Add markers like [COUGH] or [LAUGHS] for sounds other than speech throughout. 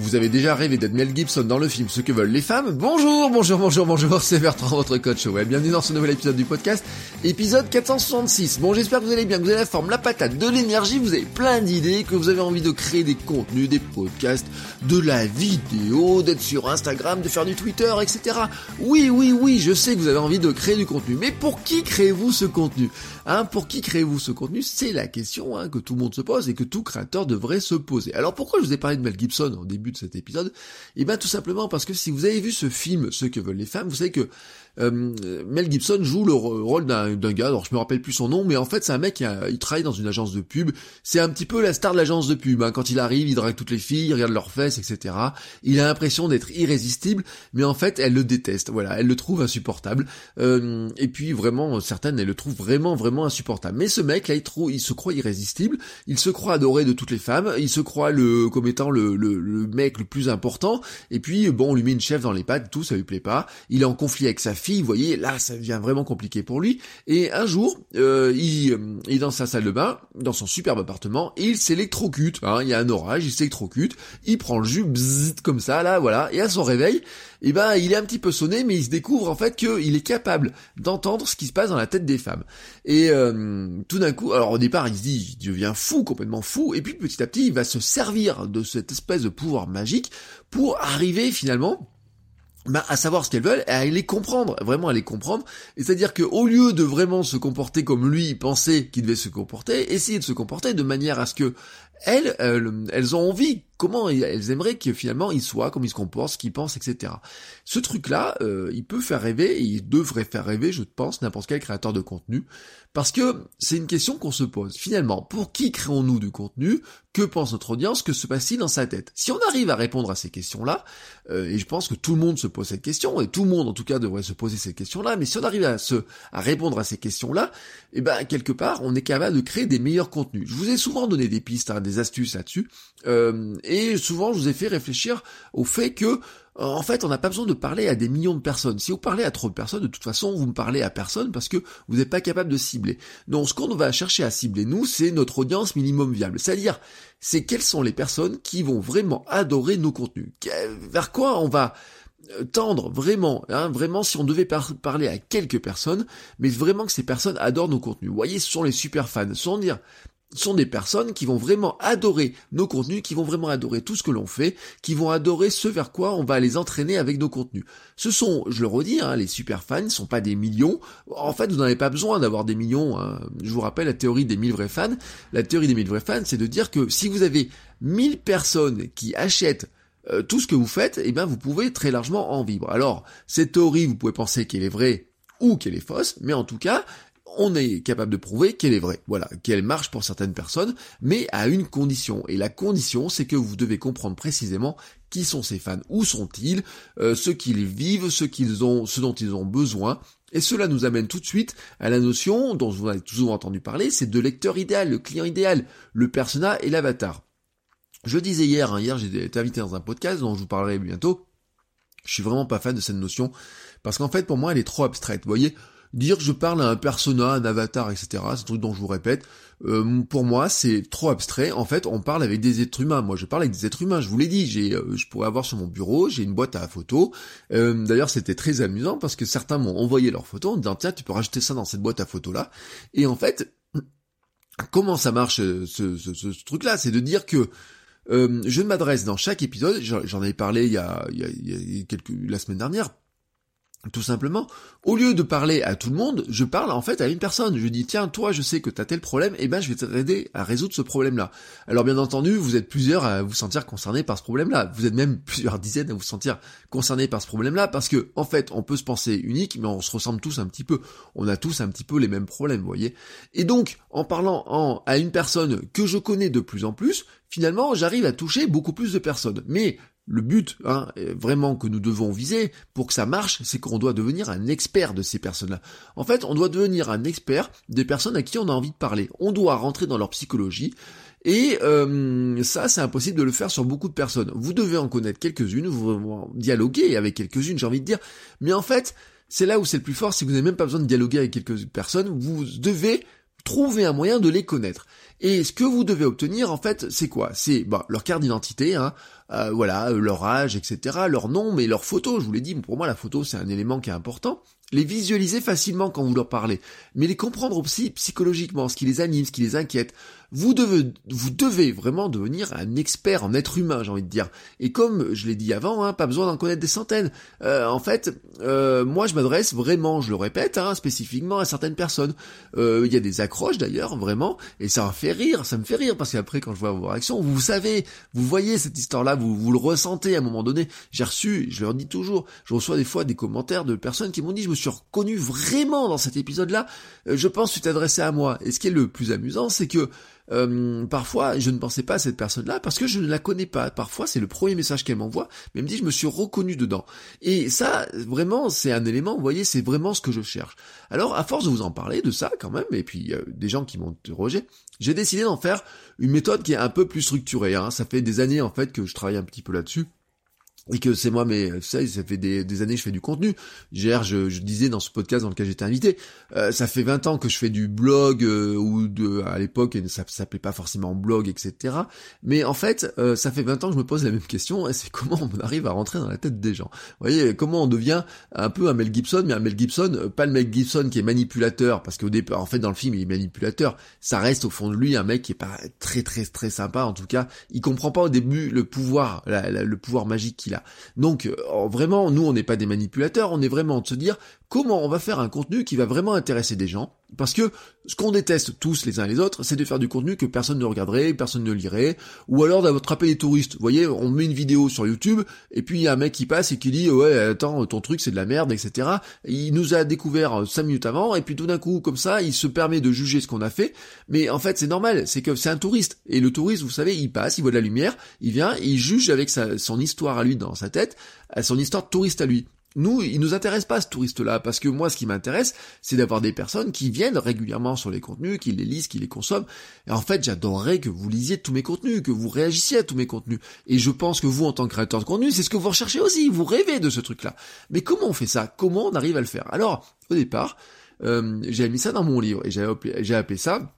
Vous avez déjà rêvé d'être Mel Gibson dans le film Ce que veulent les femmes Bonjour, bonjour, bonjour, bonjour, [LAUGHS] c'est Bertrand, votre coach web. Bienvenue dans ce nouvel épisode du podcast, épisode 466. Bon, j'espère que vous allez bien, que vous avez la forme, la patate, de l'énergie, vous avez plein d'idées, que vous avez envie de créer des contenus, des podcasts, de la vidéo, d'être sur Instagram, de faire du Twitter, etc. Oui, oui, oui, je sais que vous avez envie de créer du contenu, mais pour qui créez-vous ce contenu? Hein, pour qui créez-vous ce contenu? C'est la question hein, que tout le monde se pose et que tout créateur devrait se poser. Alors pourquoi je vous ai parlé de Mel Gibson au début de cet épisode Eh bien tout simplement parce que si vous avez vu ce film Ce que veulent les femmes, vous savez que euh, Mel Gibson joue le rôle d'un gars, alors je me rappelle plus son nom, mais en fait c'est un mec qui il travaille dans une agence de pub, c'est un petit peu la star de l'agence de pub, hein. quand il arrive, il drague toutes les filles, il regarde leurs fesses, etc. Il a l'impression d'être irrésistible, mais en fait elle le déteste, voilà, elle le trouve insupportable, euh, et puis vraiment, certaines elles le trouvent vraiment, vraiment insupportable. Mais ce mec là, il se croit irrésistible, il se croit adoré de toutes les femmes, il se croit le comme étant le, le, le le plus important, et puis bon, on lui met une chef dans les pattes, tout, ça lui plaît pas, il est en conflit avec sa fille, vous voyez, là ça devient vraiment compliqué pour lui. Et un jour, euh, il, euh, il, est dans sa salle de bain, dans son superbe appartement, et il s'électrocute. Hein, il y a un orage, il s'électrocute, il prend le jus, bzzz, comme ça, là, voilà. Et à son réveil, eh ben, il est un petit peu sonné, mais il se découvre en fait qu'il est capable d'entendre ce qui se passe dans la tête des femmes. Et euh, tout d'un coup, alors au départ, il se dit, il devient fou, complètement fou, et puis petit à petit, il va se servir de cette espèce de pouvoir magique pour arriver finalement bah, à savoir ce qu'elles veulent, à les comprendre, vraiment à les comprendre. Et c'est-à-dire que au lieu de vraiment se comporter comme lui pensait qu'il devait se comporter, essayer de se comporter de manière à ce que elles, elles, ont envie, comment elles aimeraient que finalement il soit, comment il se comporte, ce qu'il pense, etc. Ce truc-là, euh, il peut faire rêver, et il devrait faire rêver, je pense, n'importe quel créateur de contenu, parce que c'est une question qu'on se pose. Finalement, pour qui créons-nous du contenu? Que pense notre audience? Que se passe-t-il dans sa tête? Si on arrive à répondre à ces questions-là, euh, et je pense que tout le monde se pose cette question, et tout le monde en tout cas devrait se poser cette question-là, mais si on arrive à se à répondre à ces questions-là, eh ben quelque part, on est capable de créer des meilleurs contenus. Je vous ai souvent donné des pistes, hein, des astuces là-dessus, euh, et souvent je vous ai fait réfléchir au fait que en fait, on n'a pas besoin de parler à des millions de personnes. Si vous parlez à trop de personnes, de toute façon, vous ne parlez à personne parce que vous n'êtes pas capable de cibler. Donc, ce qu'on va chercher à cibler, nous, c'est notre audience minimum viable. C'est-à-dire, c'est quelles sont les personnes qui vont vraiment adorer nos contenus. Vers quoi on va euh, tendre vraiment, hein, vraiment si on devait parler à quelques personnes, mais vraiment que ces personnes adorent nos contenus. Vous voyez, ce sont les super fans. Sans dire, sont des personnes qui vont vraiment adorer nos contenus, qui vont vraiment adorer tout ce que l'on fait, qui vont adorer ce vers quoi on va les entraîner avec nos contenus. Ce sont, je le redis, hein, les super fans ne sont pas des millions. En fait, vous n'en avez pas besoin d'avoir des millions. Hein. Je vous rappelle la théorie des 1000 vrais fans. La théorie des 1000 vrais fans, c'est de dire que si vous avez 1000 personnes qui achètent euh, tout ce que vous faites, eh bien vous pouvez très largement en vivre. Alors, cette théorie, vous pouvez penser qu'elle est vraie ou qu'elle est fausse, mais en tout cas, on est capable de prouver qu'elle est vraie, voilà, qu'elle marche pour certaines personnes, mais à une condition. Et la condition, c'est que vous devez comprendre précisément qui sont ces fans, où sont-ils, euh, ce qu'ils vivent, ce qu'ils ont, ce dont ils ont besoin. Et cela nous amène tout de suite à la notion dont vous avez toujours entendu parler, c'est de lecteur idéal, le client idéal, le persona et l'avatar. Je disais hier, hein, hier j'ai été invité dans un podcast dont je vous parlerai bientôt. Je suis vraiment pas fan de cette notion parce qu'en fait pour moi elle est trop abstraite. Vous voyez, dire que je parle à un persona, un avatar, etc. C'est un truc dont je vous répète. Euh, pour moi, c'est trop abstrait. En fait, on parle avec des êtres humains. Moi, je parle avec des êtres humains. Je vous l'ai dit. J'ai, euh, je pourrais avoir sur mon bureau, j'ai une boîte à photos. Euh, d'ailleurs, c'était très amusant parce que certains m'ont envoyé leurs photos en disant tiens, tu peux rajouter ça dans cette boîte à photos là. Et en fait, [CLEARS THROAT] comment ça marche ce, ce, truc-là? C'est de dire que je m'adresse dans chaque épisode. J'en avais parlé il y a, il y a, quelques la semaine dernière tout simplement, au lieu de parler à tout le monde, je parle en fait à une personne. Je dis tiens, toi, je sais que tu as tel problème, et eh ben je vais t'aider à résoudre ce problème-là. Alors bien entendu, vous êtes plusieurs à vous sentir concernés par ce problème-là. Vous êtes même [LAUGHS] plusieurs dizaines à vous sentir concernés par ce problème-là, parce que en fait, on peut se penser unique, mais on se ressemble tous un petit peu. On a tous un petit peu les mêmes problèmes, vous voyez. Et donc, en parlant en, à une personne que je connais de plus en plus, finalement, j'arrive à toucher beaucoup plus de personnes. Mais le but, hein, vraiment que nous devons viser pour que ça marche, c'est qu'on doit devenir un expert de ces personnes-là. En fait, on doit devenir un expert des personnes à qui on a envie de parler. On doit rentrer dans leur psychologie. Et euh, ça, c'est impossible de le faire sur beaucoup de personnes. Vous devez en connaître quelques-unes, vous dialoguer avec quelques-unes, j'ai envie de dire. Mais en fait, c'est là où c'est le plus fort, c'est que vous n'avez même pas besoin de dialoguer avec quelques personnes. Vous devez trouver un moyen de les connaître. Et ce que vous devez obtenir, en fait, c'est quoi? C'est bah, leur carte d'identité, hein, euh, voilà, leur âge, etc., leur nom, mais leur photo. Je vous l'ai dit, pour moi, la photo, c'est un élément qui est important les visualiser facilement quand vous leur parlez, mais les comprendre aussi psychologiquement, ce qui les anime, ce qui les inquiète. Vous devez, vous devez vraiment devenir un expert en être humain, j'ai envie de dire. Et comme je l'ai dit avant, hein, pas besoin d'en connaître des centaines. Euh, en fait, euh, moi je m'adresse vraiment, je le répète, hein, spécifiquement à certaines personnes. Euh, il y a des accroches d'ailleurs, vraiment, et ça me fait rire, ça me fait rire, parce qu'après quand je vois vos réactions, vous savez, vous voyez cette histoire-là, vous, vous le ressentez à un moment donné. J'ai reçu, je leur dis toujours, je reçois des fois des commentaires de personnes qui m'ont dit, je me suis reconnu vraiment dans cet épisode-là, euh, je pense que tu t'es adressé à moi. Et ce qui est le plus amusant, c'est que euh, parfois, je ne pensais pas à cette personne-là parce que je ne la connais pas. Parfois, c'est le premier message qu'elle m'envoie, mais elle me dit, je me suis reconnu dedans. Et ça, vraiment, c'est un élément, vous voyez, c'est vraiment ce que je cherche. Alors, à force de vous en parler de ça, quand même, et puis des gens qui m'ont interrogé, j'ai décidé d'en faire une méthode qui est un peu plus structurée. Hein. Ça fait des années, en fait, que je travaille un petit peu là-dessus et que c'est moi, mais ça, ça fait des, années que je fais du contenu. Hier, je, je, disais dans ce podcast dans lequel j'étais invité, euh, ça fait 20 ans que je fais du blog euh, ou de, à l'époque, ça s'appelait pas forcément blog, etc. Mais en fait, euh, ça fait 20 ans que je me pose la même question, et c'est comment on arrive à rentrer dans la tête des gens. Vous voyez, comment on devient un peu un Mel Gibson, mais un Mel Gibson, pas le Mel Gibson qui est manipulateur, parce qu'au départ, en fait, dans le film, il est manipulateur. Ça reste au fond de lui un mec qui est pas très très très sympa. En tout cas, il comprend pas au début le pouvoir, le pouvoir magique Donc euh, vraiment, nous on n'est pas des manipulateurs, on est vraiment de se dire comment on va faire un contenu qui va vraiment intéresser des gens? Parce que ce qu'on déteste tous les uns et les autres, c'est de faire du contenu que personne ne regarderait, personne ne lirait, ou alors d'attraper les touristes. Vous voyez, on met une vidéo sur YouTube, et puis il y a un mec qui passe et qui dit ouais attends ton truc c'est de la merde, etc. Il nous a découvert cinq minutes avant, et puis tout d'un coup comme ça, il se permet de juger ce qu'on a fait. Mais en fait c'est normal, c'est que c'est un touriste. Et le touriste, vous savez, il passe, il voit de la lumière, il vient, il juge avec sa, son histoire à lui dans sa tête, son histoire touriste à lui. Nous, il nous intéresse pas ce touriste-là, parce que moi, ce qui m'intéresse, c'est d'avoir des personnes qui viennent régulièrement sur les contenus, qui les lisent, qui les consomment. Et en fait, j'adorerais que vous lisiez tous mes contenus, que vous réagissiez à tous mes contenus. Et je pense que vous, en tant que créateur de contenu, c'est ce que vous recherchez aussi. Vous rêvez de ce truc-là. Mais comment on fait ça? Comment on arrive à le faire? Alors, au départ, euh, j'ai mis ça dans mon livre et j'ai appelé ça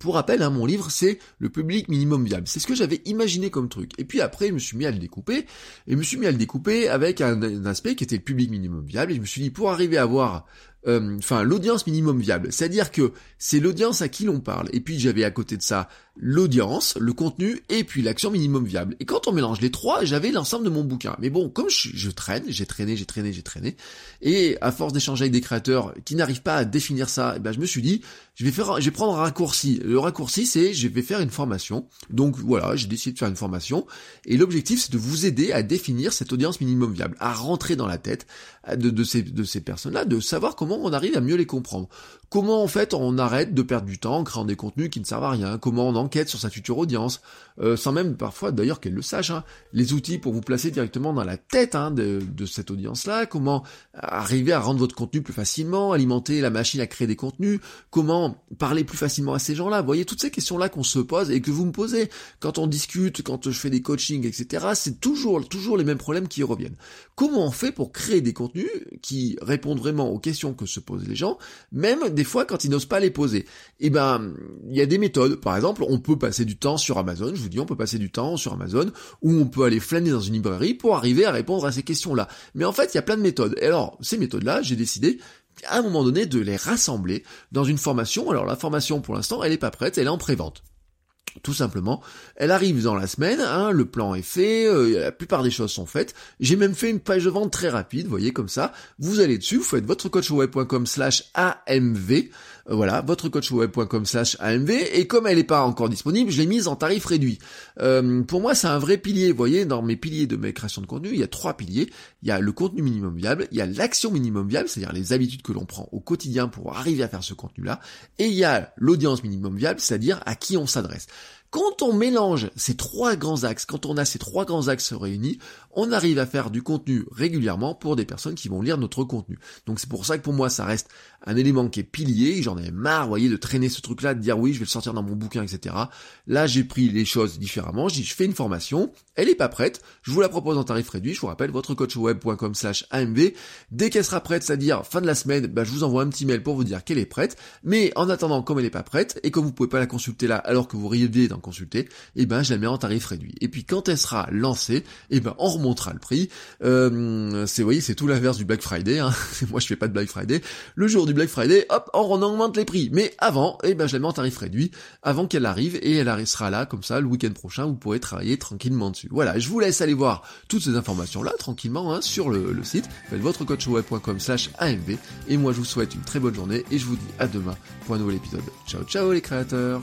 pour rappel, hein, mon livre, c'est le public minimum viable. C'est ce que j'avais imaginé comme truc. Et puis après, je me suis mis à le découper, et je me suis mis à le découper avec un, aspect qui était le public minimum viable, et je me suis dit, pour arriver à avoir euh, enfin l'audience minimum viable. C'est-à-dire que c'est l'audience à qui l'on parle. Et puis j'avais à côté de ça l'audience, le contenu et puis l'action minimum viable. Et quand on mélange les trois, j'avais l'ensemble de mon bouquin. Mais bon, comme je, traîne, j'ai traîné, j'ai traîné, j'ai traîné, et à force d'échanger avec des créateurs qui n'arrivent pas à définir ça, eh ben je me suis dit, je vais faire, je vais prendre un raccourci. Le raccourci, c'est je vais faire une formation. Donc voilà, j'ai décidé de faire une formation. Et l'objectif, c'est de vous aider à définir cette audience minimum viable, à rentrer dans la tête de, ces, de ces personnes-là, de savoir comment on arrive à mieux les comprendre. Comment en fait on arrête de perdre du temps en créant des contenus qui ne servent à rien? Comment on enquête sur sa future audience? Euh, Sans même parfois d'ailleurs qu'elle le sache. Hein. Les outils pour vous placer directement dans la tête hein, de, cette audience-là. Comment arriver à rendre votre contenu plus facilement, alimenter la machine à créer des contenus? Comment parler plus facilement à ces gens-là? Vous voyez toutes ces questions-là qu'on se pose et que vous me posez quand on discute, quand je fais des coachings, etc. C'est toujours toujours les mêmes problèmes qui reviennent. Comment on fait pour créer des contenus qui répondent vraiment aux questions que se posent les gens, même fois quand ils n'osent pas les poser. Et eh ben, il y a des méthodes. Par exemple, on peut passer du temps sur Amazon. Je vous dis, on peut passer du temps sur Amazon, ou on peut aller flâner dans une librairie pour arriver à répondre à ces questions-là. Mais en fait, il y a plein de méthodes. Et alors, ces méthodes-là, j'ai décidé à un moment donné de les rassembler dans une formation. Alors la formation pour l'instant elle est pas prête, elle est en pré-vente. Tout simplement, elle arrive dans la semaine, hein, le plan est fait, euh, la plupart des choses sont faites. J'ai même fait une page de vente très rapide, vous voyez comme ça. Vous allez dessus, vous faites votrecoachweb.com slash AMV, euh, voilà, votrecoachweb.com slash AMV, et comme elle n'est pas encore disponible, je l'ai mise en tarif réduit. Euh, pour moi, c'est un vrai pilier, vous voyez, dans mes piliers de mes créations de contenu, il y a trois piliers. Il y a le contenu minimum viable, il y a l'action minimum viable, c'est-à-dire les habitudes que l'on prend au quotidien pour arriver à faire ce contenu-là, et il y a l'audience minimum viable, c'est-à-dire à qui on s'adresse. Quand on mélange ces trois grands axes, quand on a ces trois grands axes réunis, on arrive à faire du contenu régulièrement pour des personnes qui vont lire notre contenu. Donc c'est pour ça que pour moi ça reste un élément qui est pilier, j'en ai marre, vous voyez, de traîner ce truc-là, de dire oui, je vais le sortir dans mon bouquin, etc. Là, j'ai pris les choses différemment, je dis, je fais une formation, elle est pas prête, je vous la propose en tarif réduit, je vous rappelle, votrecoachweb.com slash AMV. Dès qu'elle sera prête, c'est-à-dire fin de la semaine, bah, je vous envoie un petit mail pour vous dire qu'elle est prête. Mais en attendant, comme elle n'est pas prête, et comme vous pouvez pas la consulter là, alors que vous rêvez consulter, et eh ben, je la mets en tarif réduit. Et puis, quand elle sera lancée, et eh ben, on remontera le prix. Euh, c'est, voyez, c'est tout l'inverse du Black Friday, hein. [LAUGHS] Moi, je fais pas de Black Friday. Le jour du Black Friday, hop, on augmente les prix. Mais avant, et eh ben, je la mets en tarif réduit, avant qu'elle arrive, et elle sera là, comme ça, le week-end prochain, vous pourrez travailler tranquillement dessus. Voilà, je vous laisse aller voir toutes ces informations-là, tranquillement, hein, sur le, site, faites votrecoachweb.com slash AMV, et moi je vous souhaite une très bonne journée, et je vous dis à demain pour un nouvel épisode. Ciao ciao les créateurs